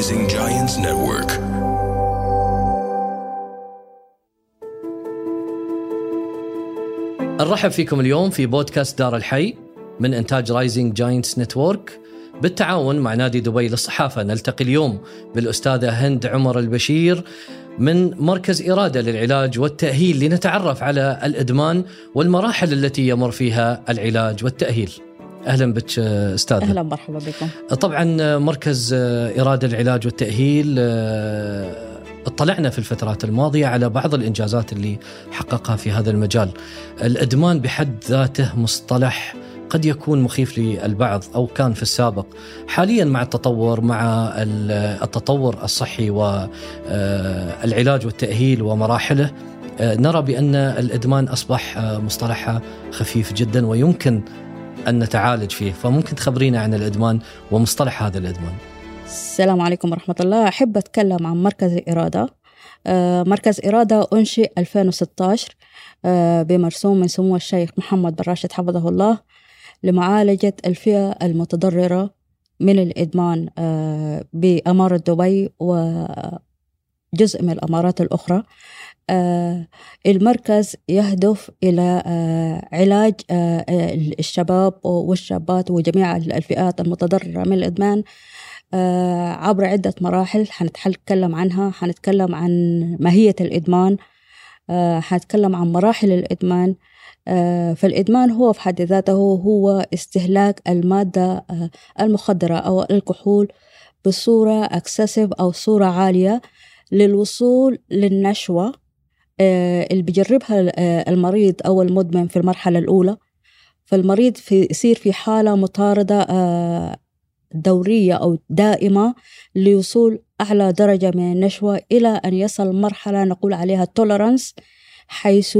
Rising Giants Network. نرحب فيكم اليوم في بودكاست دار الحي من إنتاج Rising Giants Network بالتعاون مع نادي دبي للصحافة نلتقي اليوم بالأستاذة هند عمر البشير من مركز إرادة للعلاج والتأهيل لنتعرف على الإدمان والمراحل التي يمر فيها العلاج والتأهيل أهلا بك أستاذ أهلا مرحبا بكم طبعا مركز إرادة العلاج والتأهيل آه، اطلعنا في الفترات الماضية على بعض الإنجازات اللي حققها في هذا المجال. الأدمان بحد ذاته مصطلح قد يكون مخيف للبعض أو كان في السابق. حاليا مع التطور مع التطور الصحي والعلاج والتأهيل ومراحله آه، نرى بأن الأدمان أصبح آه، مصطلح خفيف جدا ويمكن أن نتعالج فيه، فممكن تخبرينا عن الإدمان ومصطلح هذا الإدمان. السلام عليكم ورحمة الله. أحب أتكلم عن مركز إرادة. آه، مركز إرادة أنشئ 2016 آه، بمرسوم من سمو الشيخ محمد بن راشد حفظه الله لمعالجة الفئة المتضررة من الإدمان آه، بأمارة دبي وجزء من الأمارات الأخرى. المركز يهدف إلى علاج الشباب والشابات وجميع الفئات المتضررة من الإدمان آه، عبر عدة مراحل حنتكلم عنها حنتكلم عن ماهية الإدمان آه، حنتكلم عن مراحل الإدمان آه، فالإدمان هو في حد ذاته هو استهلاك المادة المخدرة أو الكحول بصورة أكسسيف أو صورة عالية للوصول للنشوة. اللي بيجربها المريض أو المدمن في المرحلة الأولى. فالمريض في يصير في حالة مطاردة دورية أو دائمة لوصول أعلى درجة من النشوة إلى أن يصل مرحلة نقول عليها tolerance حيث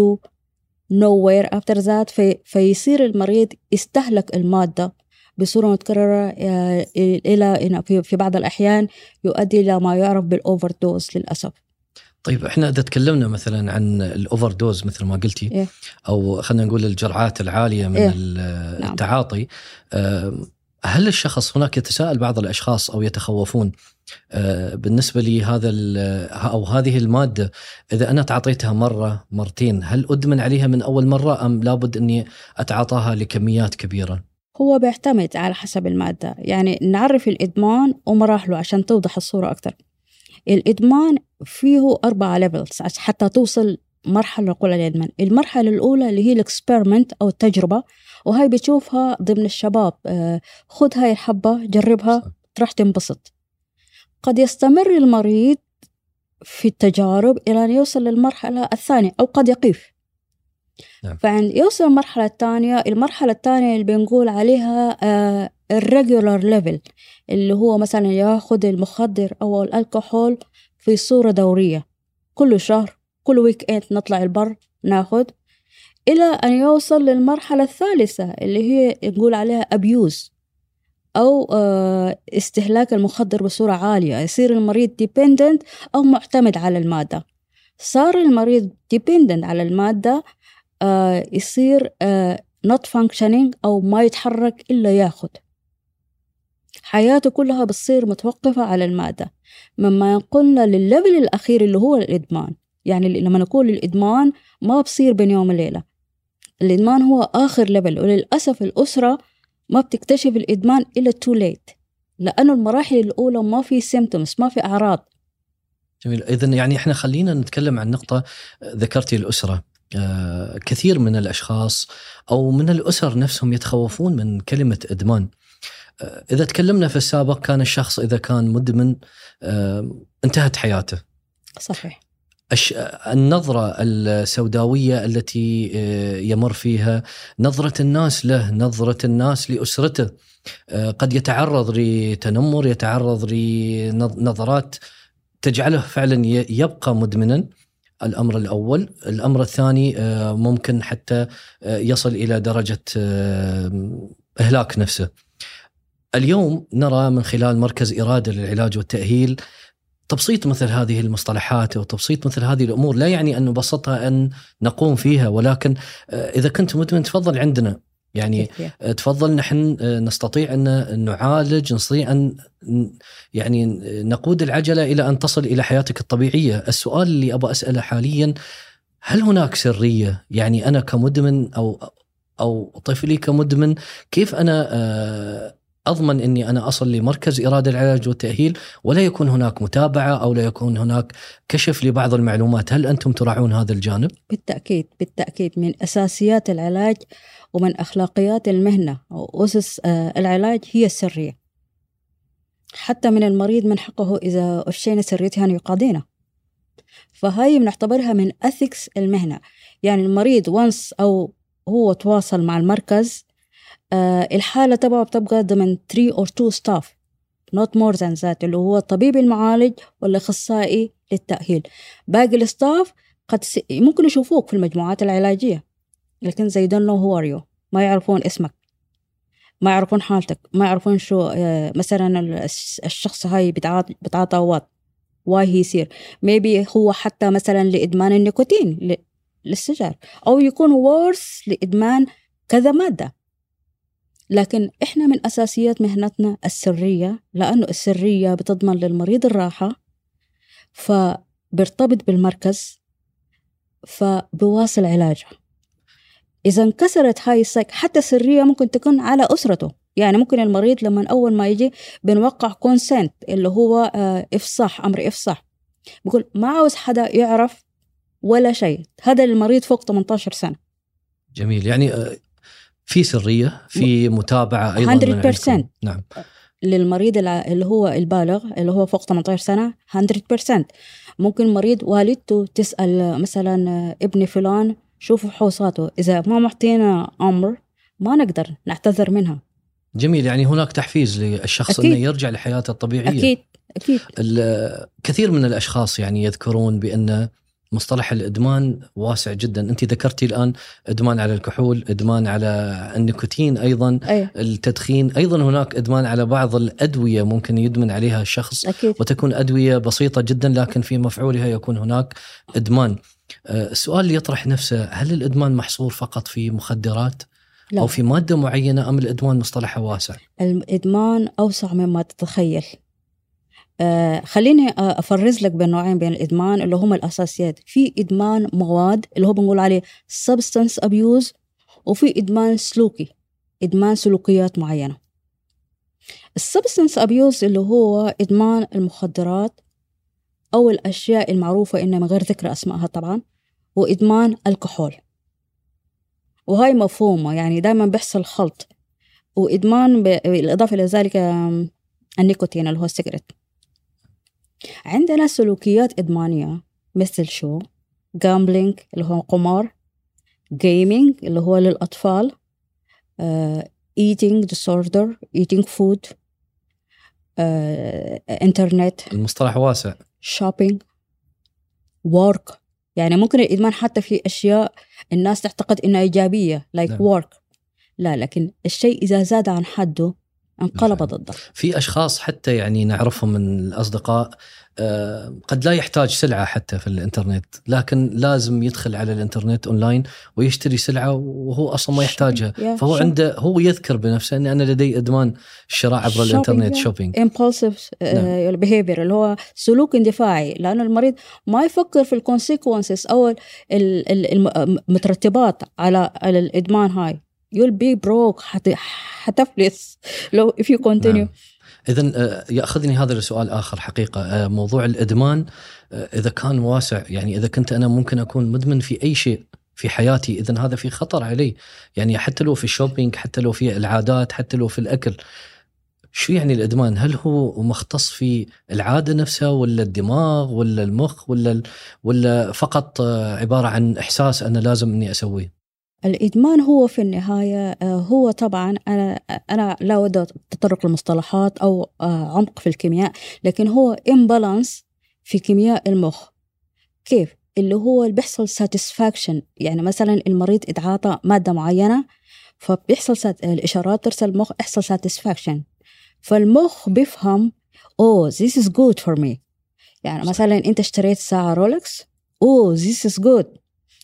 nowhere after that. في فيصير المريض يستهلك المادة بصورة متكررة آه، إلى في بعض الأحيان يؤدي إلى ما يعرف بال overdose للأسف. طيب إحنا إذا تكلمنا مثلا عن ال overdose مثل ما قلتي إيه؟ أو خلينا نقول الجرعات العالية من إيه؟ نعم. التعاطي نعم. هل الشخص هناك يتساءل بعض الأشخاص أو يتخوفون آه، بالنسبة لي هذا أو هذه المادة إذا أنا تعاطيتها مرة مرتين هل أدمن عليها من أول مرة أم لابد إني أتعاطاها لكميات كبيرة؟ هو بيعتمد على حسب المادة، يعني نعرف الإدمان ومراحله عشان توضح الصورة أكثر. الإدمان فيه أربع levels حتى توصل مرحلة نقول الادمان، المرحلة الأولى اللي هي ال experiment أو التجربة وهاي بتشوفها ضمن الشباب. آه، خذ هاي الحبة جربها راح تنبسط. قد يستمر المريض في التجارب إلى أن يوصل للمرحلة الثانية أو قد يقيف نعم. فعند يوصل المرحلة الثانية المرحلة الثانية اللي بنقول عليها آه، ال regular level اللي هو مثلا ياخذ المخدر أو الكحول في صورة دورية. كل شهر كل weekend نطلع البر ناخذ إلى أن يوصل للمرحلة الثالثة اللي هي نقول عليها abuse أو آه، استهلاك المخدر بصورة عالية. يصير المريض dependent أو معتمد على المادة. صار المريض dependent على المادة آه، يصير آه، not functioning أو ما يتحرك إلا ياخد حياته كلها بتصير متوقفة على المادة. مما ينقلنا للل level الأخير اللي هو الإدمان. يعني لما نقول الإدمان ما بصير بين يوم وليلة. الإدمان هو آخر level وللأسف الأسرة ما بتكتشف الإدمان إلا too late لأنه المراحل الأولى ما في symptoms ما في أعراض. جميل. إذا يعني إحنا خلينا نتكلم عن نقطة ذكرتي الأسرة. آه كثير من الأشخاص أو من الأسر نفسهم يتخوفون من كلمة إدمان. آه إذا تكلمنا في السابق كان الشخص إذا كان مدمن آه انتهت حياته. صحيح. النظرة السوداوية التي آه، يمر فيها نظرة الناس له نظرة الناس لأسرته قد يتعرض لتنمر يتعرض لنظرات تجعله فعلا يبقى مدمنا. الأمر الأول، الأمر الثاني ممكن حتى يصل إلى درجة إهلاك نفسه. اليوم نرى من خلال مركز إرادة للعلاج والتأهيل تبسيط مثل هذه المصطلحات أو تبسيط مثل هذه الأمور. لا يعني أن نبسطها أن نقوم فيها ولكن آه، إذا كنت مدمن تفضل عندنا. يعني آه، تفضل نحن آه، نستطيع أن نعالج نستطيع أن يعني نقود العجلة إلى أن تصل إلى حياتك الطبيعية، السؤال اللي أبغى أسأله حاليا هل هناك سرية؟ يعني أنا كمدمن أو أو طفلي كمدمن كيف أنا أضمن إني أنا أصل لمركز إرادة العلاج والتأهيل ولا يكون هناك متابعة أو لا يكون هناك كشف لبعض المعلومات، هل أنتم تراعون هذا الجانب؟ بالتأكيد بالتأكيد. من أساسيات العلاج ومن أخلاقيات المهنة وأسس آه، العلاج هي السرية. حتى من المريض من حقه إذا أفشينا سريتها أن يقاضينا. فهاي بنعتبرها من أثكس المهنة. يعني المريض وانس أو هو تواصل مع المركز الحالة تبعه بتبقى ضمن 3 or 2 staff not more than that اللي هو الطبيب المعالج والأخصائي للتأهيل. باقي الستاف قد س... ممكن يشوفوك في المجموعات العلاجية لكن زي don't know who are you. ما يعرفون اسمك. ما يعرفون حالتك. ما يعرفون شو آه، مثلا الش- الشخص هاي بتعاطى أوقات واي هي يصير maybe هو حتى مثلا لإدمان النيكوتين ل- للسجاير. أو يكون worse لإدمان كذا مادة. لكن إحنا من أساسيات مهنتنا السرية لأنه السرية بتضمن للمريض الراحة فبيرتبط بالمركز فبواصل علاجه. إذا انكسرت هاي السايكل حتى سرية ممكن تكون على أسرته. يعني ممكن المريض لما أول ما يجي بنوقع consent اللي هو آه، إفصاح أمر إفصاح. بقول ما عاوز حدا يعرف ولا شيء. هذا المريض فوق 18 سنة. جميل. يعني آه، في سرية في متابعة أيضا من 100% عندكم. نعم. للمريض اللي هو البالغ اللي هو فوق 18 سنة 100% ممكن مريض والدته تسأل مثلا ابن فلان شوفوا فحوصاته إذا ما معطينا أمر ما نقدر نعتذر منها. جميل. يعني هناك تحفيز للشخص أكيد. انه يرجع لحياته الطبيعية. أكيد. ال- كثير من الأشخاص يعني يذكرون بأن مصطلح الإدمان واسع جدا، أنت ذكرتي الآن إدمان على الكحول، إدمان على النيكوتين أيضا، أي. التدخين، أيضا هناك إدمان على بعض الأدوية ممكن يدمن عليها الشخص أكيد. وتكون أدوية بسيطة جدا لكن في مفعولها يكون هناك إدمان. السؤال اللي يطرح نفسه هل الإدمان محصور فقط في مخدرات لا. أو في مادة معينة أم الإدمان مصطلحه واسع؟ الإدمان أوسع مما تتخيل. آه خليني أفرز لك بين نوعين بين الإدمان اللي هم الأساسيات. في إدمان مواد اللي هو بنقول عليه substance abuse وفي إدمان سلوكي إدمان سلوكيات معينة. ال substance abuse اللي هو إدمان المخدرات أو الأشياء المعروفة إن من غير ذكر أسمائها طبعا وإدمان الكحول. وهاي مفهومة يعني دائما بيحصل خلط. وإدمان ب- بالإضافة إلى ذلك النيكوتين اللي هو ال cigarette عندنا سلوكيات إدمانية مثل شو؟ gambling اللي هو قمار gaming اللي هو للأطفال آه، eating disorder eating food آه، انترنت المصطلح واسع. shopping work. يعني ممكن الإدمان حتى في أشياء الناس تعتقد إنها إيجابية like نعم. work. لا لكن الشيء إذا زاد عن حده انقلب بالفعل. ضده في أشخاص حتى يعني نعرفهم من الأصدقاء آه، قد لا يحتاج سلعة حتى في الإنترنت لكن لازم يدخل على الإنترنت أونلاين ويشتري سلعة وهو أصلا ما يحتاجها. فهو عنده هو يذكر بنفسه إني أنا لدي إدمان الشراء عبر الإنترنت. shopping impulsive uh, behavior اللي هو سلوك اندفاعي لأنه المريض ما يفكر في ال consequences الم- المترتبات على على الإدمان هاي. You'll be broke. حت- حتفلس. لو if you continue. نعم. اذا يأخذني هذا لسؤال آخر حقيقة. آه، موضوع الإدمان آه، إذا كان واسع يعني إذا كنت أنا ممكن أكون مدمن في أي شيء في حياتي اذا هذا في خطر علي. يعني حتى لو في الشوبينج حتى لو في العادات حتى لو في الأكل. شو يعني الإدمان؟ هل هو مختص في العادة نفسها ولا الدماغ ولا المخ ولا ولا فقط آه، عبارة عن إحساس أنا لازم إني أسويه؟ الإدمان هو في النهاية آه، هو طبعا أنا أنا لا أود أتطرق لمصطلحات أو آه، عمق في الكيمياء لكن هو imbalance في كيمياء المخ. كيف؟ اللي هو اللي بيحصل satisfaction يعني مثلا المريض إتعاطى مادة معينة فبيحصل سات... الإشارات ترسل المخ يحصل satisfaction. فالمخ بيفهم oh this is good for me. يعني. مثلا أنت اشتريت ساعة رولكس oh this is good.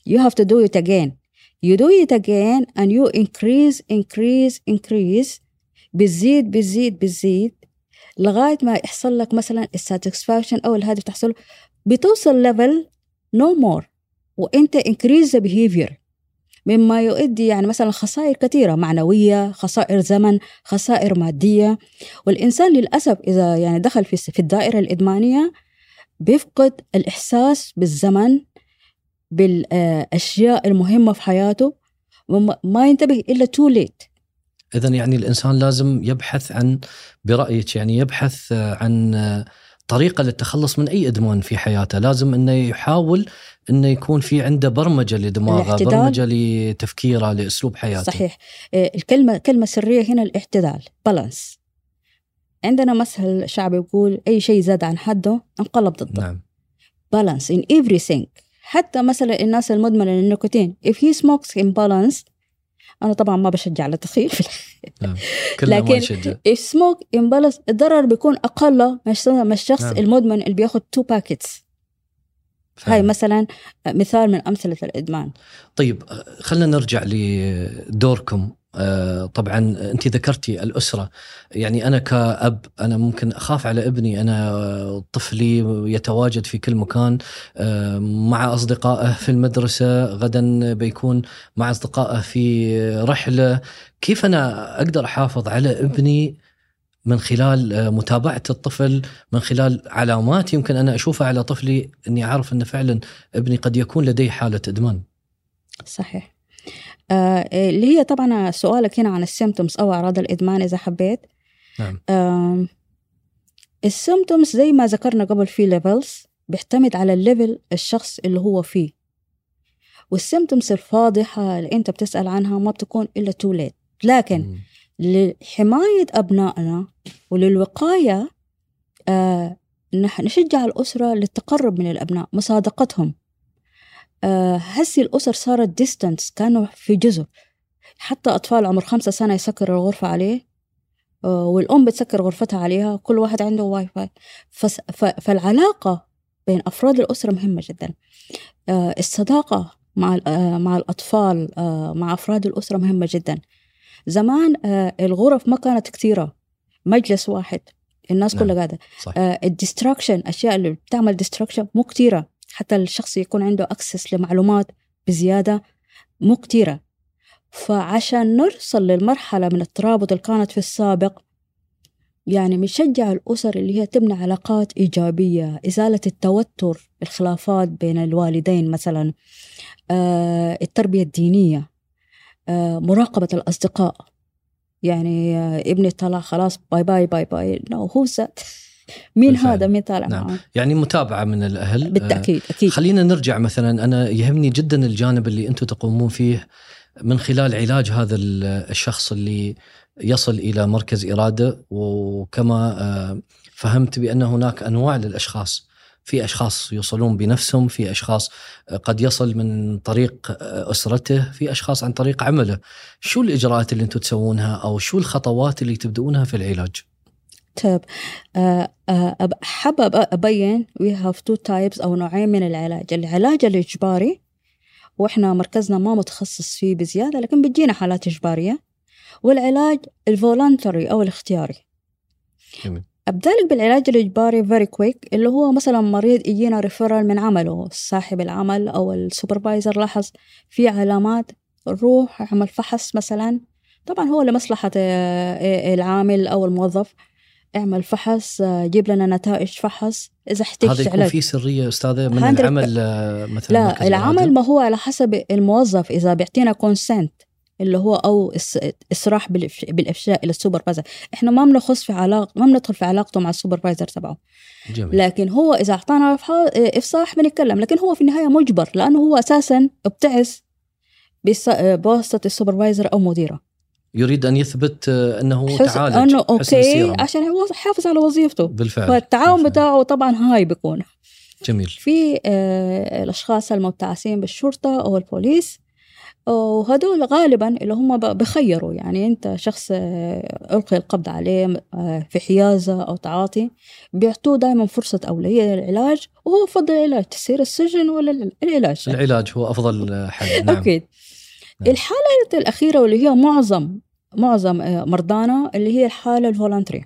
You have to do it again. You do it again and you increase increase increase. بتزيد بتزيد بتزيد. لغاية ما يحصل لك مثلا ال satisfaction أو الهدف تحصل بتوصل level no more. وأنت increase the behavior. مما يؤدي يعني مثلا خسائر كثيرة معنوية خسائر زمن خسائر مادية. والإنسان للأسف إذا يعني دخل في الدائرة الإدمانية بيفقد الإحساس بالزمن. بالأشياء المهمة في حياته وما ينتبه إلا too ليت إذا يعني الإنسان لازم يبحث عن برأيك يعني يبحث عن طريقة للتخلص من أي إدمان في حياته، لازم إنه يحاول إنه يكون في عنده برمجة لدماغه،. برمجة لتفكيره، لأسلوب حياته. صحيح. آه، الكلمة كلمة سرية هنا الاعتدال بالانس عندنا مثل شعبي يقول أي شيء زاد عن حده انقلب ضده. نعم. بالانس in everything. حتى مثلا الناس المدمنة للنيكوتين. If he smokes in balance أنا طبعا ما بشجع على التدخين نعم. كلنا ما لكن if smoke in balance الضرر بيكون أقل من الش- من الشخص نعم. المدمن اللي بياخد two packets. هاي مثلا مثال من أمثلة الإدمان. طيب خلينا نرجع لدوركم. طبعا انت ذكرتي الأسرة. يعني أنا كأب أنا ممكن أخاف على ابني. أنا طفلي يتواجد في كل مكان. آه، مع أصدقائه في المدرسة غدا بيكون مع أصدقائه في رحلة. كيف أنا أقدر أحافظ على ابني من خلال آه، متابعة الطفل من خلال علامات يمكن أنا أشوفها على طفلي إني أعرف إن فعلا ابني قد يكون لديه حالة إدمان؟ صحيح. آه اللي هي طبعا سؤالك هنا عن ال symptoms أو أعراض الإدمان إذا حبيت. نعم. ال symptoms زي ما ذكرنا قبل في levels بيعتمد على ال level الشخص اللي هو فيه. وال symptoms الفاضحة اللي أنت بتسأل عنها ما بتكون إلا too late لكن مم. لحماية أبنائنا وللوقاية آه نشجع الأسرة للتقرب من الأبناء مصادقتهم. آه هسي الأسر صارت distance كانوا في جزر. حتى أطفال عمر خمسة سنة يسكر الغرفة عليه آه والأم بتسكر غرفتها عليها كل واحد عنده واي فاي فالعلاقة بين أفراد الأسرة مهمة جدا. آه الصداقة مع آه مع الأطفال آه مع أفراد الأسرة مهمة جدا. زمان آه الغرف ما كانت كثيرة مجلس واحد الناس نعم. كلها قاعدة. آه ال distraction أشياء اللي بتعمل distraction مو كثيرة. حتى الشخص يكون عنده access لمعلومات بزيادة مو كثيرة فعشان نوصل للمرحلة من الترابط اللي كانت في السابق يعني بنشجع الأسر اللي هي تبني علاقات إيجابية إزالة التوتر الخلافات بين الوالدين مثلا آه التربية الدينية آه مراقبة الأصدقاء. يعني آه ابني طلع خلاص bye bye bye bye no هو مين بالفعل. هذا؟ مين طالع نعم. معه؟ يعني متابعة من الأهل. بالتأكيد آه، أكيد. خلينا نرجع مثلا. أنا يهمني جدا الجانب اللي أنتم تقومون فيه من خلال علاج هذا ال- الشخص اللي يصل إلى مركز إرادة. وكما آه، فهمت بأن هناك أنواع للأشخاص. في أشخاص يوصلون بنفسهم في أشخاص آه، قد يصل من طريق أسرته في أشخاص عن طريق عمله. شو الإجراءات اللي أنتم تسوونها؟ أو شو الخطوات اللي تبدونها في العلاج؟ طيب آه، آه، حابة أب- أبين we have two types أو نوعين من العلاج. العلاج الإجباري وإحنا مركزنا ما متخصص فيه بزيادة لكن بتجينا حالات إجبارية. والعلاج ال voluntary أو الاختياري. جميل. أبدألك بالعلاج الإجباري very quick اللي هو مثلا مريض يجينا referral من عمله. صاحب العمل أو ال supervisor لاحظ في علامات روح اعمل فحص مثلا. طبعا هو لمصلحة آه، العامل أو الموظف. اعمل فحص آه، جيب لنا نتائج فحص. إذا احتجت هذا يكون في سرية أستاذة من 100% العمل آه، مثلا لا العمل؟ ما هو على حسب الموظف. إذا بيعطينا consent اللي هو إسراح بالإفش- بالإفشاء إلى ال supervisor. إحنا ما بنخص في علاقة ما بندخل في علاقته مع ال supervisor تبعه. جميل. لكن هو إذا أعطانا إفحا- إفصاح بنتكلم. لكن هو في النهاية مجبر لأنه هو أساسا ابتعث بواسطة ال supervisor أو مديره. يريد أن يثبت آه، أنه تعالج okay السيرة. عشان هو يحافظ على وظيفته. بالفعل فالتعاون. بتاعه طبعا هاي بيكون. جميل. في آه، الأشخاص المبتعثين بالشرطة أو البوليس وهدول غالبا اللي هم بخيروا. يعني أنت شخص آه، ألقي القبض عليه آه، في حيازة أو تعاطي بيعطوه دائما فرصة أولوية للعلاج وهو فضل العلاج. تسير السجن ولا ال- العلاج؟ العلاج هو أفضل حل. نعم. نعم. الحالة الأخيرة واللي هي معظم معظم آه، مرضانا اللي هي الحالة ال voluntary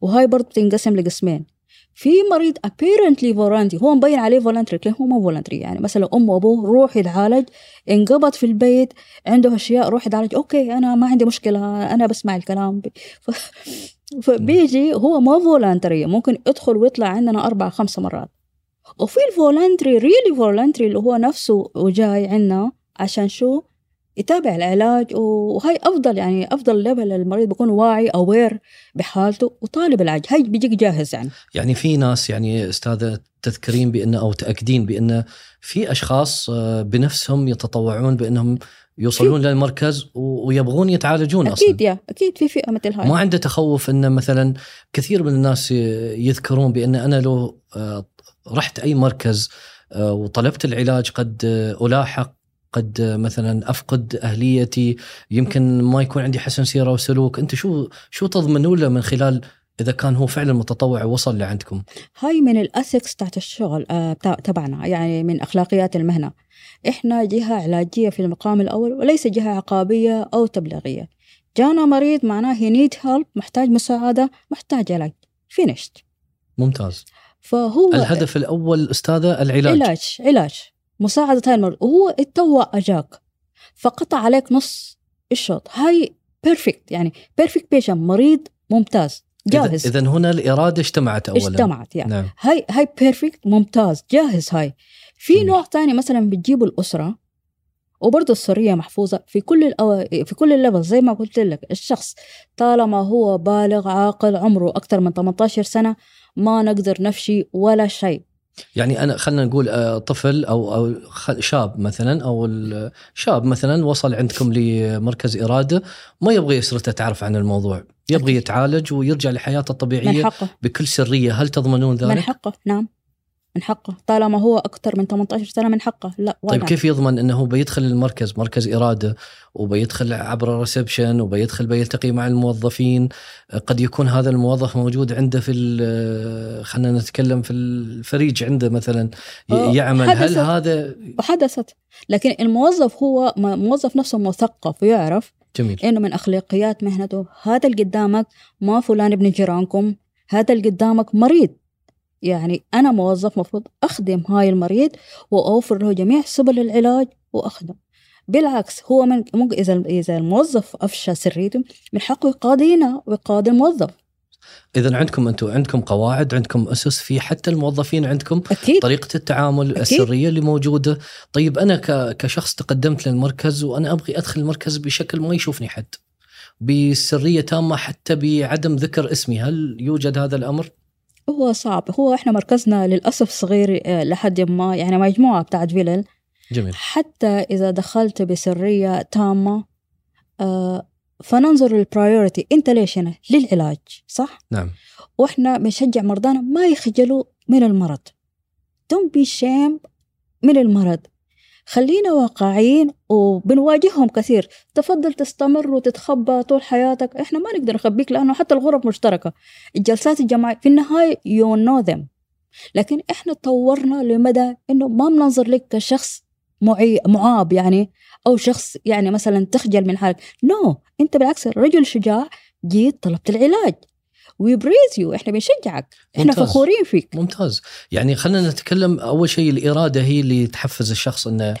وهاي برضه بتنقسم لقسمين. في مريض apparently voluntary هو مبين عليه voluntary لكن هو ما voluntary يعني مثلا أمه وأبوه روح يتعالج انقبض في البيت عنده أشياء روح يتعالج okay أنا ما عندي مشكلة أنا بسمع الكلام. ف... فبيجي هو ما voluntary ممكن يدخل ويطلع عندنا أربع خمس مرات. وفي ال voluntary really voluntary اللي هو نفسه وجاي عندنا عشان شو؟ يتابع العلاج وهي أفضل يعني أفضل level المريض بيكون واعي aware بحالته وطالب العلاج. هي بيجيك جاهز يعني. يعني في ناس يعني أستاذة تذكرين بأن أو تأكدين بأن في أشخاص آه، بنفسهم يتطوعون بأنهم يوصلون في- للمركز ويبغون يتعالجون أكيد أصلا يا أكيد في فئة مثل هاي. ما عنده تخوف إن مثلا كثير من الناس يذكرون بأن أنا لو آه، رحت أي مركز آه، وطلبت العلاج قد ألاحق قد مثلا أفقد أهليتي يمكن ما يكون عندي حسن سيرة وسلوك أنت شو شو تضمنون له من خلال إذا كان هو فعلا متطوع ووصل لعندكم؟ هاي من الاثكس تاعت الشغل آه، تبعنا يعني من أخلاقيات المهنة. إحنا جهة علاجية في المقام الأول وليس جهة عقابية أو تبليغية. جانا مريض معناه هي نيد هيلب محتاج مساعدة محتاج علاج. finished ممتاز. فهو الهدف الأول أستاذة العلاج. علاج علاج. مساعدة هاي المرض وهو التوا أجاك فقطع عليك نص الشوط. هاي perfect يعني perfect patient مريض ممتاز جاهز. إذا هنا الإرادة اجتمعت اولا. اجتمعت يعني. نعم. هاي هاي perfect ممتاز جاهز هاي. في. نوع تاني مثلا بتجيبوا الأسرة وبرضه السرية محفوظة في كل الأو... في كل ال level. زي ما قلت لك الشخص طالما هو بالغ عاقل عمره أكثر من 18 سنة ما نقدر نفشي ولا شيء. يعني أنا خلينا نقول آه، طفل أو أو شاب مثلا أو الشاب مثلا وصل عندكم لمركز إرادة ما يبغى اسرته تعرف عن الموضوع. يبغى. يتعالج ويرجع لحياته من الطبيعية حقه بكل سرية. هل تضمنون من ذلك؟ حقه نعم. من حقه. طالما هو أكثر من 18 سنة من حقه. لا طيب ولا. كيف يضمن إنه هو بيدخل المركز؟ مركز إرادة وبيدخل عبر ال reception وبيدخل بيلتقي مع الموظفين. قد يكون هذا الموظف موجود عنده في خلينا نتكلم في الفريج عنده مثلا. آه، يعمل هل. هذا؟ وحدثت. لكن الموظف هو موظف نفسه مثقف ويعرف جميل. إنه من أخلاقيات مهنته هذا اللي قدامك ما فلان ابن جيرانكم هذا اللي قدامك مريض. يعني أنا موظف مفروض أخدم هاي المريض وأوفر له جميع سبل العلاج وأخدم. بالعكس هو من ممكن إذا إذا الموظف أفشى سريته من حقه يقاضينا ويقاضي الموظف. إذا عندكم أنتم عندكم قواعد عندكم أسس في حتى الموظفين عندكم أكيد. طريقة التعامل أكيد. السرية اللي موجودة. طيب أنا كشخص تقدمت للمركز وأنا أبغي أدخل المركز بشكل ما يشوفني حد. بسرية تامة حتى بعدم ذكر اسمي هل يوجد هذا الأمر؟ هو صعب. هو إحنا مركزنا للأسف صغير آه، لحد ما يعني مجموعة بتاعت فيلل. جميل. حتى إذا دخلت بسرية تامة آه، فننظر للبرايورتي أنت ليش هنا؟ للعلاج صح؟ نعم. وإحنا بنشجع مرضانا ما يخجلوا من المرض. Don't be shame من المرض. خلينا واقعيين وبنواجههم كثير. تفضل تستمر وتتخبى طول حياتك. إحنا ما نقدر نخبيك لأنه حتى الغرف مشتركة. الجلسات الجماعية في النهاية you know them. لكن إحنا تطورنا لمدى إنه ما بننظر لك كشخص معي معاب يعني أو شخص يعني مثلا تخجل من حالك. no no. أنت بالعكس رجل شجاع جيت طلبت العلاج. we praise you إحنا بنشجعك. إحنا ممتاز. فخورين فيك. ممتاز. يعني خلينا نتكلم أول شيء الإرادة هي اللي تحفز الشخص إنه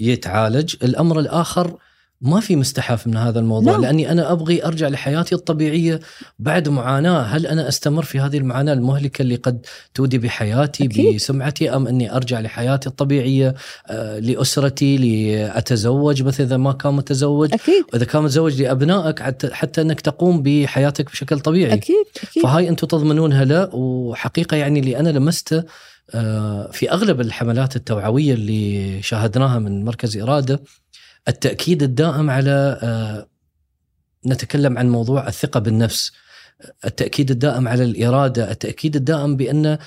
يتعالج. الأمر الآخر ما في مستحى من هذا الموضوع لا. لأني أنا أبغي أرجع لحياتي الطبيعية بعد معاناة. هل أنا أستمر في هذه المعاناة المهلكة اللي قد تودي بحياتي أكيد. بسمعتي أم أني أرجع لحياتي الطبيعية آه، لأسرتي لأتزوج مثلا إذا ما كان متزوج؟ أكيد. وإذا كان متزوج لأبنائك حتى حتى أنك تقوم بحياتك بشكل طبيعي. أكيد أكيد. فهاي أنتم تضمنونها له وحقيقة يعني اللي أنا لمسته آه، في أغلب الحملات التوعوية اللي شاهدناها من مركز إرادة التأكيد الدائم على آه، نتكلم عن موضوع الثقة بالنفس. التأكيد الدائم على الإرادة. التأكيد الدائم بانه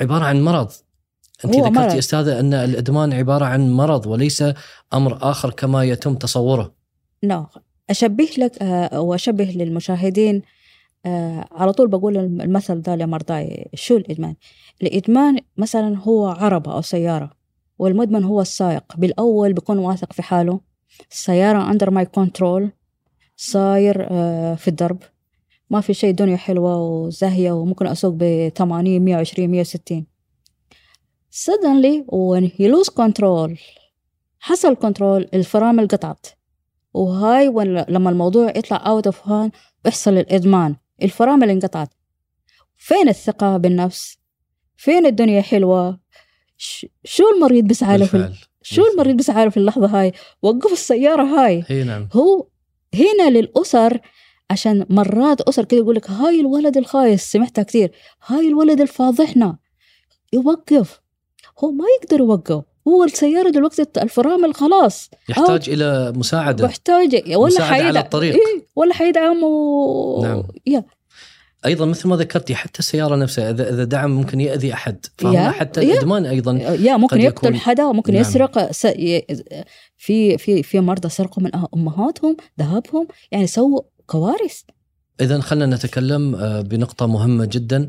عبارة عن مرض. أنت هو ذكرتي مرض. أستاذة أن الإدمان عبارة عن مرض وليس أمر آخر كما يتم تصوره. نو أشبه لك آه، وأشبه للمشاهدين آه، على طول بقول المثل ده لمرضاي شو الإدمان؟ الإدمان مثلا هو عربة أو سيارة. والمدمن هو السائق. بالأول بيكون واثق في حاله. السيارة under my control صاير آه، في الدرب. ما في شيء دنيا حلوة وزاهية وممكن أسوق ب 80 120 160 suddenly when he lose control حصل control الفرامل قطعت. وهاي لما الموضوع يطلع out of hand بيحصل الإدمان. الفرامل انقطعت. فين الثقة بالنفس؟ فين الدنيا حلوة؟ شو المريض بيسعى له في شو المريض بيسعى في اللحظة هاي؟ وقف السيارة هاي. هي نعم. هو هنا للأسر عشان مرات أسر كده يقول لك هاي الولد الخايس سمعتها كثير هاي الولد الفاضحنا يوقف. هو ما يقدر يوقف. هو السيارة دلوقتي الفرامل خلاص. يحتاج إلى مساعدة. محتاج ولا مساعدة على الطريق. إيه ولا حيدعم و... نعم. يا. أيضا مثل ما ذكرتي حتى السيارة نفسها اذا إذا دعم ممكن يأذي أحد حتى. الإدمان أيضا يا ممكن يقتل حدا ممكن نعم. يسرق س... في في في مرضى سرقوا من أمهاتهم ذهبهم يعني سووا كوارث اذا خلينا نتكلم آه، بنقطة مهمة جدا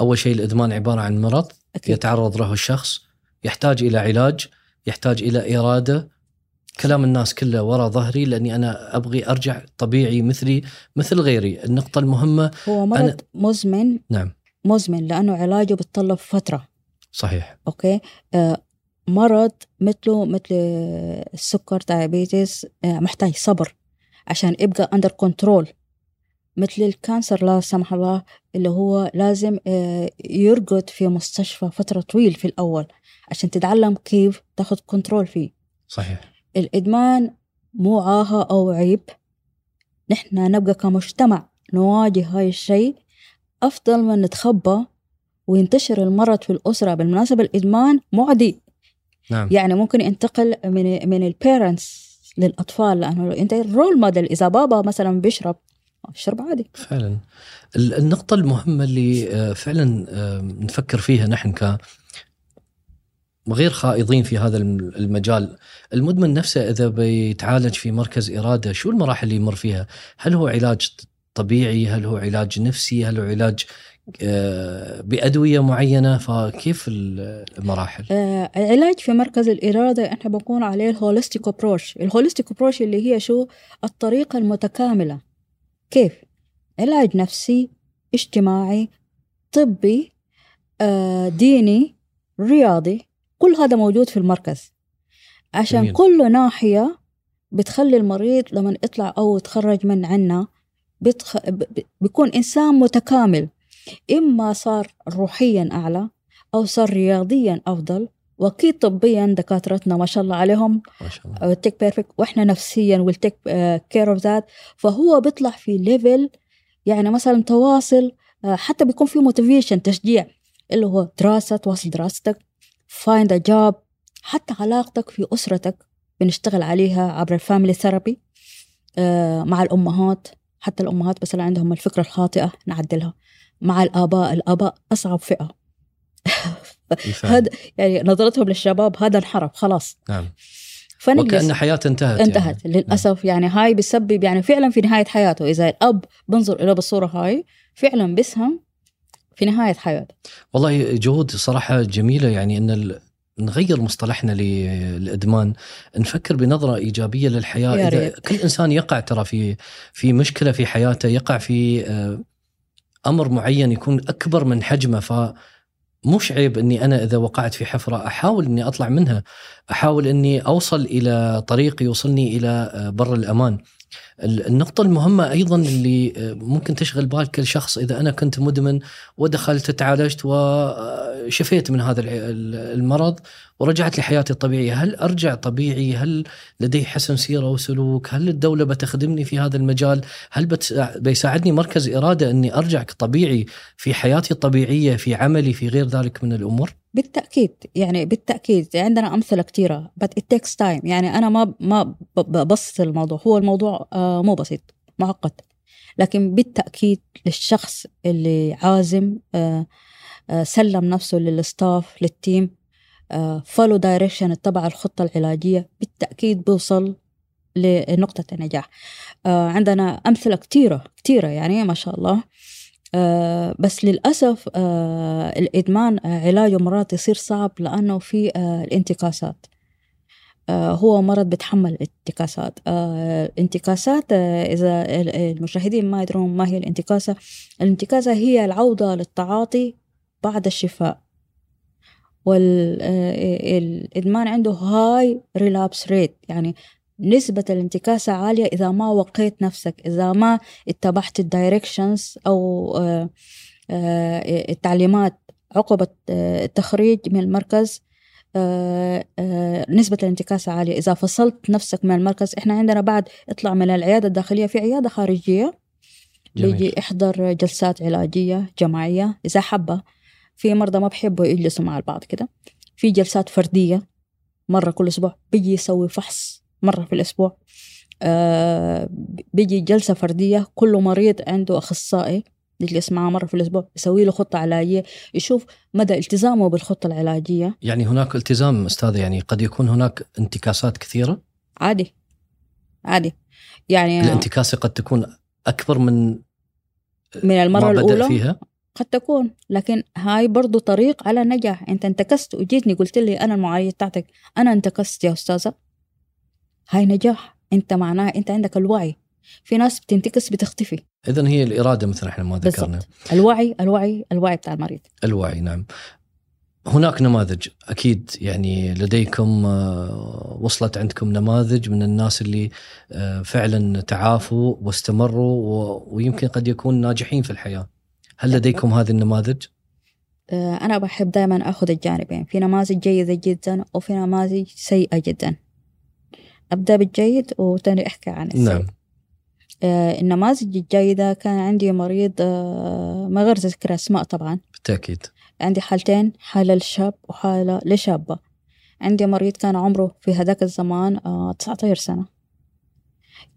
أول شيء الإدمان عبارة عن مرض أكيد. يتعرض له الشخص يحتاج إلى علاج يحتاج إلى إرادة كلام الناس كله ورا ظهري لأني أنا أبغي أرجع طبيعي مثلي مثل غيري، النقطة المهمة هو مرض أنا مزمن؟ نعم. مزمن لأنه علاجه بتطلب فترة. صحيح. okay؟ آه مرض مثله مثل السكر diabetes آه محتاج صبر عشان يبقى under control مثل الكانسر لا سمح الله اللي هو لازم آه يرقد في مستشفى فترة طويل في الأول عشان تتعلم كيف تاخذ control فيه. صحيح. الإدمان مو عاهة أو عيب. نحن نبقى كمجتمع نواجه هاي الشيء. أفضل من نتخبى وينتشر المرض في الأسرة. بالمناسبة الإدمان معدي. نعم. يعني ممكن ينتقل من من ال parents للأطفال لأنه أنت role model إذا بابا مثلا بيشرب اشرب عادي. فعلا. النقطة المهمة اللي آه، فعلا آه، نفكر فيها نحن ك غير خائضين في هذا المجال. المدمن نفسه إذا بيتعالج في مركز إرادة شو المراحل اللي يمر فيها؟ هل هو علاج طبيعي؟ هل هو علاج نفسي؟ هل هو علاج آه، بأدوية معينة؟ فكيف المراحل؟ آه العلاج في مركز الإرادة إحنا بنقول عليه ال holistic approach ال holistic approach اللي هي شو؟ الطريقة المتكاملة. كيف؟ علاج نفسي اجتماعي طبي آه ديني رياضي. كل هذا موجود في المركز. عشان جميل. كل ناحية بتخلي المريض لما يطلع أو يتخرج من عنا بتخ... بيكون إنسان متكامل. إما صار روحيا أعلى أو صار رياضيا أفضل وأكيد طبيا دكاترتنا ما شاء الله عليهم ما شاء الله. perfect وإحنا نفسيا we'll take care of that فهو بيطلع في level يعني مثلا تواصل آه، حتى بيكون في motivation تشجيع اللي هو دراسة تواصل دراستك. Find a job. حتى علاقتك في أسرتك بنشتغل عليها عبر ال family therapy آه، مع الأمهات. حتى الأمهات بس اللي عندهم الفكرة الخاطئة نعدلها. مع الآباء الآباء أصعب فئة. هذا يعني نظرتهم للشباب هذا انحرف خلاص. نعم. وكأن حياته انتهت انتهت. يعني. للأسف نعم. يعني هاي بسبب يعني فعلا في نهاية حياته. إذا الأب بنظر إلى بالصورة هاي فعلا بسهم في نهاية حياته والله جهود صراحة جميلة يعني إن نغير مصطلحنا للإدمان نفكر بنظرة إيجابية للحياة إذا ريت. كل إنسان يقع ترى في في مشكلة في حياته يقع في آه، أمر معين يكون أكبر من حجمه ف مش عيب إني أنا إذا وقعت في حفرة أحاول إني أطلع منها، أحاول إني أوصل إلى طريق يوصلني إلى آه، بر الأمان. النقطة المهمة أيضا اللي آه، ممكن تشغل بال كل شخص إذا أنا كنت مدمن ودخلت تعالجت وشفيت من هذا المرض ورجعت لحياتي الطبيعية. هل أرجع طبيعي؟ هل لدي حسن سيرة وسلوك؟ هل الدولة بتخدمني في هذا المجال؟ هل بيساعدني مركز إرادة أني أرجع طبيعي في حياتي الطبيعية في عملي في غير ذلك من الأمور؟ بالتأكيد يعني بالتأكيد. عندنا أمثلة كثيره but it takes time. يعني أنا ما ما ببسط الموضوع. هو الموضوع آه، مو بسيط معقد. لكن بالتأكيد للشخص اللي عازم آه، آه، سلم نفسه لل staff لل team follow direction اتبع الخطة العلاجية بالتأكيد بيوصل لنقطة النجاح. عندنا أمثلة كثيره كثيره يعني ما شاء الله. آه بس للأسف آه الإدمان آه علاجه مرات يصير صعب لأنه في الانتكاسات. هو مرض بيتحمل انتكاسات. الانتكاسات إذا المشاهدين ما يدرون ما هي الانتكاسة الانتكاسة هي العودة للتعاطي بعد الشفاء. والإدمان عنده هاي relapse rate يعني نسبة الانتكاسة عالية إذا ما وقيت نفسك إذا ما اتبعت ال directions أو التعليمات عقب التخريج من المركز نسبة الانتكاسة عالية. إذا فصلت نفسك من المركز إحنا عندنا بعد اطلع من العيادة الداخلية في عيادة خارجية جميل. بيجي إحضر جلسات علاجية جماعية إذا حبة في مرضى ما بحبوا يجلسوا مع البعض كده. في جلسات فردية مرة كل أسبوع بيجي يسوي فحص مرة في الأسبوع. آه بيجي جلسة فردية كل مريض عنده أخصائي يجلس معاه مرة في الأسبوع يسوي له خطة علاجية يشوف مدى التزامه بالخطة العلاجية. يعني هناك التزام أستاذ يعني قد يكون هناك انتكاسات كثيرة؟ عادي. عادي. يعني الانتكاسة قد تكون أكبر من من المرة الأولى؟ فيها؟ قد تكون. لكن هاي برضو طريق على النجاح أنت انتكست وجيتني قلت لي أنا المعالجة بتاعتك أنا انتكست يا أستاذة. هاي نجاح. انت معناه انت عندك الوعي. في ناس بتنتكس بتختفي. اذا هي الإرادة مثل إحنا ما ذكرنا. بالزبط. الوعي الوعي الوعي بتاع المريض. الوعي نعم. هناك نماذج. أكيد يعني لديكم آه، وصلت عندكم نماذج من الناس اللي آه، فعلا تعافوا واستمروا ويمكن قد يكون ناجحين في الحياة. هل لديكم هذه النماذج؟ آه، أنا بحب دائما آخذ الجانبين. في نماذج جيدة جدا وفي نماذج سيئة جدا. أبدأ بالجيد وتاني أحكي عن السيء نعم. آه، النماذج الجيدة كان عندي مريض آه، ما غير ذكر أسماء طبعا. بالتأكيد. عندي حالتين حالة لشاب وحالة لشابة. عندي مريض كان عمره في هذاك الزمان 19 آه، سنة.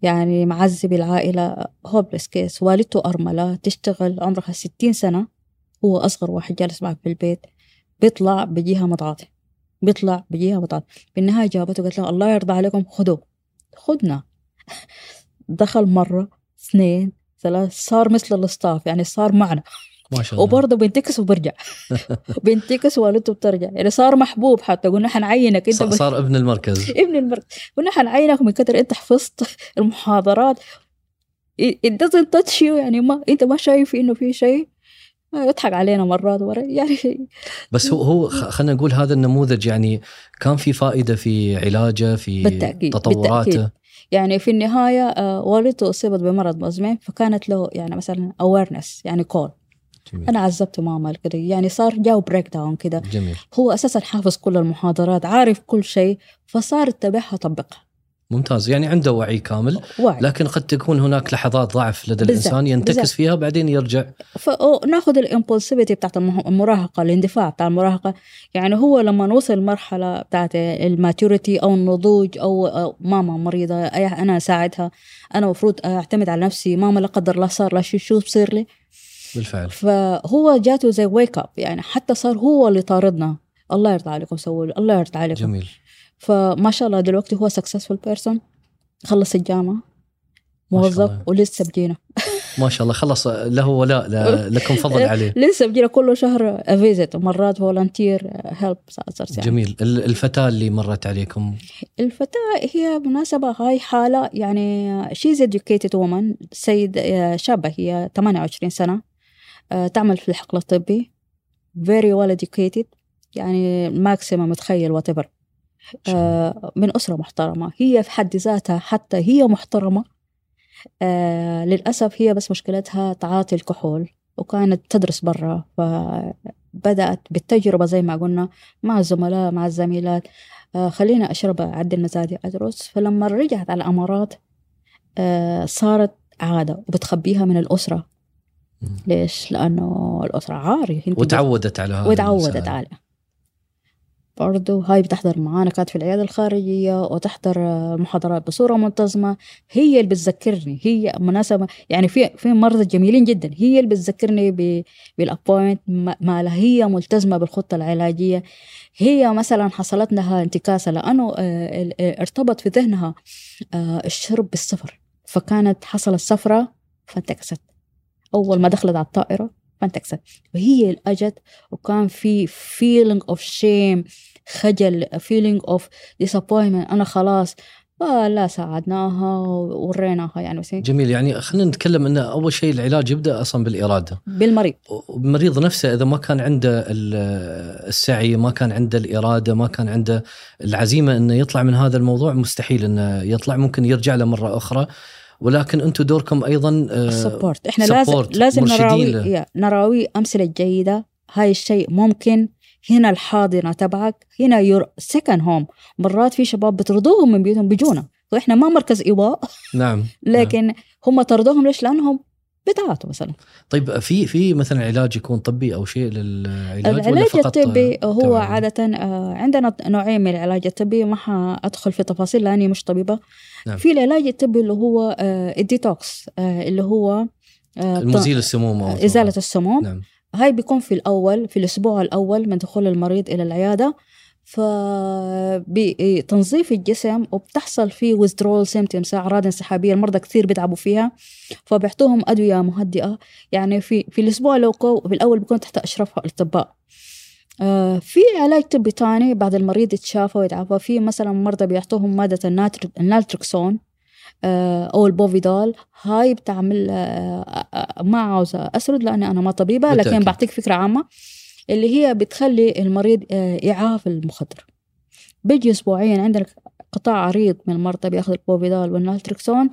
يعني معذب العائلة hopeless case والدته أرملة تشتغل عمرها ستين سنة. هو أصغر واحد جالس معه في البيت. بيطلع بيجيها مضغاطي بيطلع بيجيها مضغاطي بالنهاية جابته قالت له الله يرضى عليكم خذوه. خدنا دخل مرة اثنين ثلاث صار مثل الاصطاف يعني صار معنا. ما شاء الله. وبرضه بينتكس وبرجع. بينتكس والدته بترجع. يعني صار محبوب حتى. قلنا حنعينك إنت صار ابن المركز. ابن المركز. قلنا حنعينك من كثر إنت حفظت المحاضرات. it doesn't touch you يعني ما إنت ما شايف إنه في شيء. يضحك علينا مرات ورا يعني بس هو هو خلينا نقول هذا النموذج يعني كان في فائدة في علاجه في بالتأكيد تطوراته؟ بالتأكيد. يعني في النهاية آه، والدته أصيبت بمرض مزمن فكانت له يعني مثلا awareness يعني cool جميل. أنا عذبت ماما كده يعني صار جاو breakdown كده. جميل. هو أساسا حافظ كل المحاضرات عارف كل شيء فصار اتبعها طبقها ممتاز. يعني عنده وعي كامل وعي. لكن قد تكون هناك لحظات ضعف لدى بالزبط. الإنسان ينتكس بالزبط. فيها بعدين يرجع. فناخذ ال impulsivity بتاعت المراهقة الاندفاع بتاع المراهقة. يعني هو لما وصل مرحلة بتاعت ال maturity أو النضوج أو ماما مريضة أنا أساعدها أنا المفروض أعتمد على نفسي ماما لا قدر الله صار لا شو شو بصير لي؟ بالفعل. فهو جاته زي wake up يعني حتى صار هو اللي طاردنا. الله يرضى عليكم سووا الله يرضى عليكم. جميل. فما شاء الله دلوقتي هو successful person خلص الجامعة. موظف ولسه بجينا ما شاء الله. خلص له ولاء. لكم فضل عليه. لسه بجينا كل شهر visit مرات volunteer help يعني. جميل. الفتاة اللي مرت عليكم؟ الفتاة هي مناسبة. هاي حالة يعني she's educated وومن سيد شابة هي 28 سنة. آه، تعمل في الحقل الطبي. Very well educated. يعني maximum تخيل what آه، من أسرة محترمة. هي في حد ذاتها حتى هي محترمة. آه للأسف هي بس مشكلتها تعاطي الكحول وكانت تدرس برا فبدأت بالتجربة زي ما قلنا مع الزملاء مع الزميلات. آه خلينا أشرب أعدل مزاجي أدرس فلما رجعت على الأمارات آه صارت عادة وبتخبيها من الأسرة. ليش؟ لأنه الأسرة عاري وتعودت على هذا وتعودت عليه برضو هاي بتحضر معانا كانت في العيادة الخارجية وتحضر محاضرات بصورة منتظمة. هي اللي بتذكرني هي مناسبة. يعني في في مرضى جميلين جدا. هي اللي بتذكرني بال appointment ما هي ملتزمة بالخطة العلاجية. هي مثلا حصلت لها انتكاسة لأنه آه، ارتبط في ذهنها آه، الشرب بالسفر. فكانت حصلت سفرة فانتكست. أول ما دخلت على الطائرة فانتكست وهي اللي اجت وكان في feeling of shame خجل feeling of disappointment. أنا خلاص فلا ساعدناها ووريناها يعني بس جميل. يعني خلينا نتكلم إن أول شيء العلاج يبدأ أصلا بالإرادة. بالمريض. المريض نفسه إذا ما كان عنده ال- السعي ما كان عنده الإرادة ما كان عنده العزيمة إنه يطلع من هذا الموضوع مستحيل إنه يطلع. ممكن يرجع له مرة أخرى. ولكن أنتم دوركم أيضا آه، ال support إحنا لازم support، لازم نراوي نراوي أمثلة جيدة. هاي الشيء ممكن هنا الحاضنة تبعك هنا your second home مرات في شباب بترضوهم من بيوتهم بيجونا. وإحنا ما مركز ايواء نعم لكن هم طردوهم ليش؟ لأنهم بتاعته مثلا. طيب في في مثلا علاج يكون طبي أو شيء للعلاج ولا العلاج فقط؟ الطبي هو؟ عادة آه، عندنا نوعين من العلاج الطبي. ما حأدخل في تفاصيل لأني مش طبيبة. نعم. في العلاج الطبي اللي هو آه، الديتوكس آه، اللي هو آه، المزيل السموم أو إزالة السموم. نعم. هاي بيكون في الأول في الأسبوع الأول من دخول المريض إلى العيادة. فبتنظيف الجسم وبتحصل فيه withdrawal symptoms أعراض انسحابية المرضى كثير بيتعبوا فيها. فبيعطوهم أدوية مهدئة. يعني في في الأسبوع لو في الأول بيكون تحت إشراف الأطباء. آه، في علاج طبي تاني بعد المريض يتشافى ويتعافى في مثلا مرضى بيعطوهم مادة الناتر- النالتركسون آه، أو البوفيدال هاي بتعمل آه، آه، ما عاوزة أسرد لأني أنا ما طبيبة لكن. بعطيك فكرة عامة اللي هي بتخلي المريض آه، يعافي المخدر بيجي أسبوعيا عندنا قطاع عريض من المرضى بياخذوا البوفيدال والنالتركسون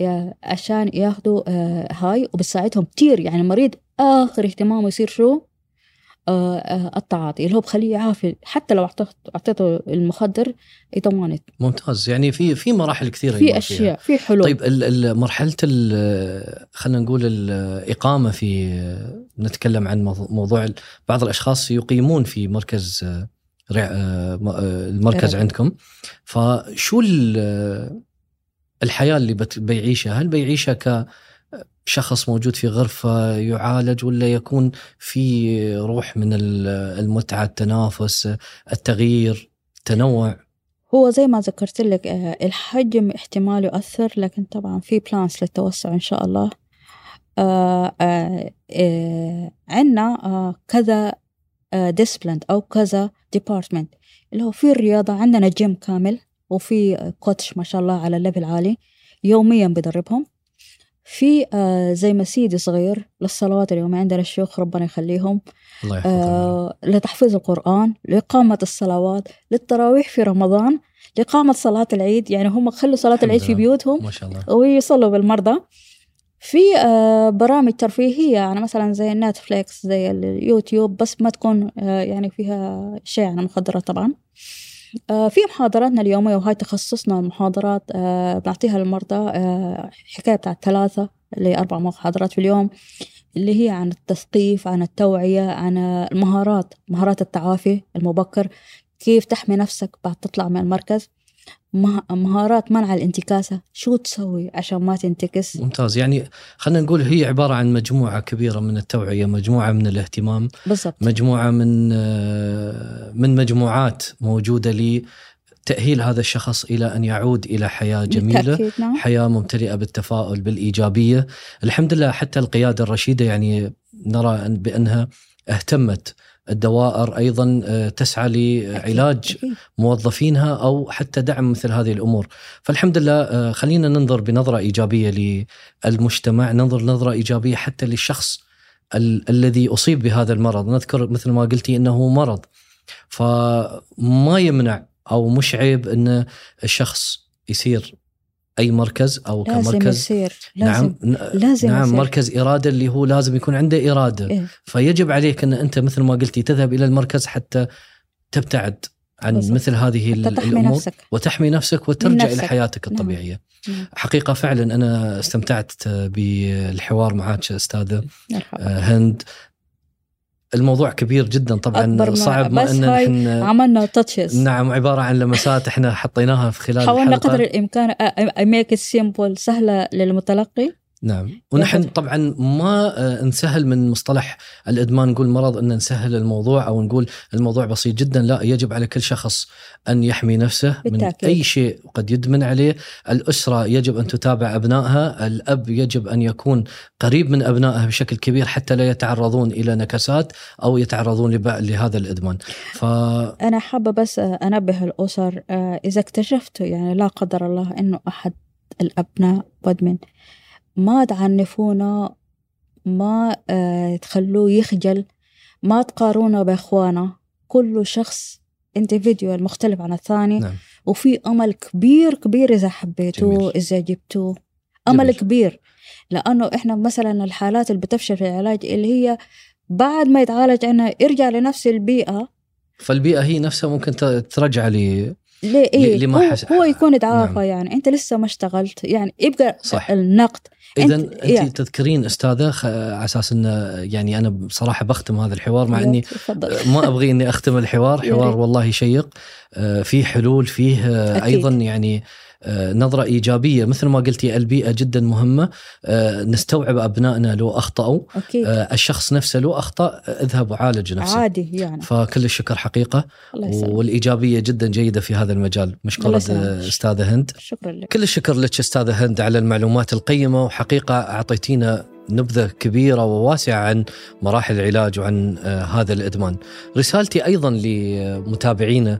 آه، عشان ياخذوا آه، هاي وبتساعدهم كتير يعني المريض آخر اهتمامه يصير شو؟ آه، آه، التعاطي اللي هو بخليه يعافي حتى لو أعطيته المخدر يضمنت ممتاز. يعني في في مراحل كثيرة في. أشياء في حلول. طيب مرحلة خلينا نقول الإقامة في نتكلم عن موضوع- بعض الأشخاص يقيمون في مركز آه، المركز. عندكم. فشو ال- الحياة اللي بيعيشها؟ هل بيعيشها كشخص موجود في غرفة يعالج ولا يكون في روح من ال- المتعة التنافس التغيير التنوع؟ هو زي ما ذكرت لك آه، الحجم احتمال يؤثر لكن طبعا في بلانس للتوسع إن شاء الله. آه، آه، عندنا كذا discipline أو كذا department اللي هو في الرياضة عندنا جيم كامل وفي coach ما شاء الله على level عالي يوميا بدربهم في آه، زي مسجد صغير للصلوات اليومية عندنا الشيوخ ربنا يخليهم الله آه، لتحفيظ القرآن لإقامة الصلوات للتراويح في رمضان لإقامة صلاة العيد يعني هم خلوا صلاة العيد في. بيوتهم ما شاء الله. ويصلوا بالمرضى. في آه، برامج ترفيهية يعني مثلا زي نتفليكس زي اليوتيوب بس ما تكون آه، يعني فيها شيء عن المخدرات طبعا. آه، في محاضراتنا اليومية وهاي تخصصنا المحاضرات آه، بنعطيها للمرضى آه، حكاية بتاعت ثلاثة لأربع محاضرات في اليوم اللي هي عن التثقيف عن التوعية عن المهارات مهارات التعافي المبكر كيف تحمي نفسك بعد تطلع من المركز. مهارات منع الانتكاسة. شو تسوي عشان ما تنتكس؟ ممتاز. يعني خلينا نقول هي عبارة عن مجموعة كبيرة من التوعية مجموعة من الاهتمام بالضبط. مجموعة من آه، من مجموعات موجودة لتأهيل هذا الشخص إلى أن يعود إلى حياة جميلة. نعم. حياة ممتلئة بالتفاؤل بالإيجابية. الحمد لله حتى القيادة الرشيدة يعني نرى أن- بأنها اهتمت الدوائر أيضا آه، تسعى لعلاج. موظفينها أو حتى دعم مثل هذه الأمور. فالحمد لله آه، خلينا ننظر بنظرة إيجابية للمجتمع ننظر نظرة إيجابية حتى للشخص ال- الذي أصيب بهذا المرض. نذكر مثل ما قلتي إنه مرض. فما يمنع أو مش عيب إن الشخص يصير أي مركز أو لازم كمركز يصير لازم نعم لازم نعم يصير. مركز إرادة اللي هو لازم يكون عنده إرادة إيه. فيجب عليك أن أنت مثل ما قلتي تذهب إلى المركز حتى تبتعد عن بالضبط. مثل هذه الأمور نفسك وتحمي نفسك وترجع نفسك. إلى حياتك نعم. الطبيعية. نعم. حقيقة فعلا أنا استمتعت بالحوار معك أستاذة. آه، هند. الموضوع كبير جدا. طبعا أكبر صعب ما إن إحنا عملنا touches نعم عبارة عن لمسات إحنا حطيناها في خلال حاولنا قدر الإمكان I make simple سهلة للمتلقي. نعم. ونحن طبعا ما آه، نسهل من مصطلح الإدمان نقول مرض إن نسهل الموضوع أو نقول الموضوع بسيط جدا لا يجب على كل شخص أن يحمي نفسه من بالتأكيد. أي شيء قد يدمن عليه. الأسرة يجب أن تتابع أبنائها الأب يجب أن يكون قريب من ابنائه بشكل كبير حتى لا يتعرضون إلى نكسات أو يتعرضون لهذا الإدمان. ف أنا حابة بس أنبه الأسر آه، إذا اكتشفتوا يعني لا قدر الله إنه أحد الأبناء مدمن ما تعنفونه ما آه، تخلوه يخجل ما تقارونه بإخوانه. كل شخص individual مختلف عن الثاني. نعم. وفي أمل كبير كبير إذا حبيتوه جميل. إذا جبتوه. أمل جميل. كبير. لأنه إحنا مثلا الحالات اللي بتفشل في العلاج اللي هي بعد ما يتعالج عنها يرجع لنفس البيئة. فالبيئة هي نفسها ممكن ترجع لي ليه إيه هو, حس- هو يكون يتعافى نعم. يعني أنت لسه ما اشتغلت يعني يبقى صح. النقد اذا أنت- أنت, يا. تذكرين أستاذة خ- على أساس انه يعني أنا بصراحة بختم هذا الحوار مع إني ما أبغي إني أختم الحوار حوار ريت. والله شيق آه، فيه حلول فيه آه، أكيد. أيضا يعني نظرة إيجابية. مثل ما قلتي البيئة جدا مهمة. آه، نستوعب أبنائنا لو أخطأوا. أكيد. آه، الشخص نفسه لو أخطأ آه، اذهب وعالج نفسك. عادي يعني. فكل الشكر حقيقة. والإيجابية جدا جيدة في هذا المجال. مشكورة. آه، أستاذة هند. شكرا لك. كل الشكر لك أستاذة هند على المعلومات القيمة. وحقيقة أعطيتينا نبذة كبيرة وواسعة عن مراحل العلاج وعن آه، هذا الإدمان. رسالتي أيضا لمتابعينا. آه،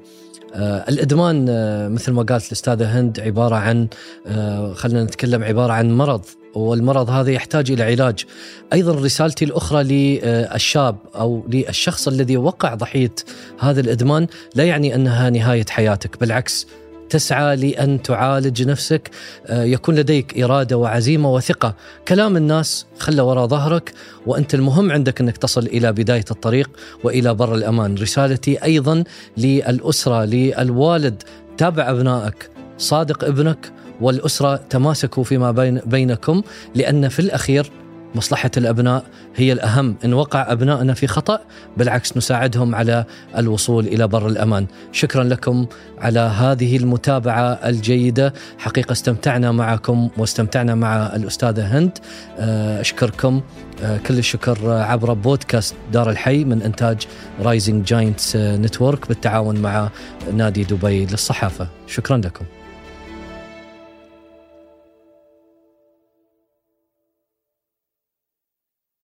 الإدمان آه، مثل ما قالت الأستاذة هند عبارة عن آه، خلينا نتكلم عبارة عن مرض والمرض هذا يحتاج إلى علاج. أيضا رسالتي الأخرى للشاب أو للشخص الذي وقع ضحية هذا الإدمان لا يعني أنها نهاية حياتك، بالعكس تسعى لأن تعالج نفسك. آه، يكون لديك إرادة وعزيمة وثقة، كلام الناس خلى وراء ظهرك وأنت المهم عندك أنك تصل إلى بداية الطريق وإلى بر الأمان، رسالتي أيضا للأسرة للوالد. تابع أبنائك، صادق ابنك والأسرة تماسكوا فيما بين بينكم لأن في الأخير مصلحة الأبناء هي الأهم، إن وقع ابنائنا في خطأ بالعكس نساعدهم على الوصول إلى بر الأمان، شكرا لكم على هذه المتابعة الجيدة. حقيقة استمتعنا معكم واستمتعنا مع الأستاذة هند. آه، أشكركم. آه، كل الشكر عبر بودكاست دار الحي من إنتاج رايزنج جاينتس نتورك بالتعاون مع نادي دبي للصحافة. شكرا لكم.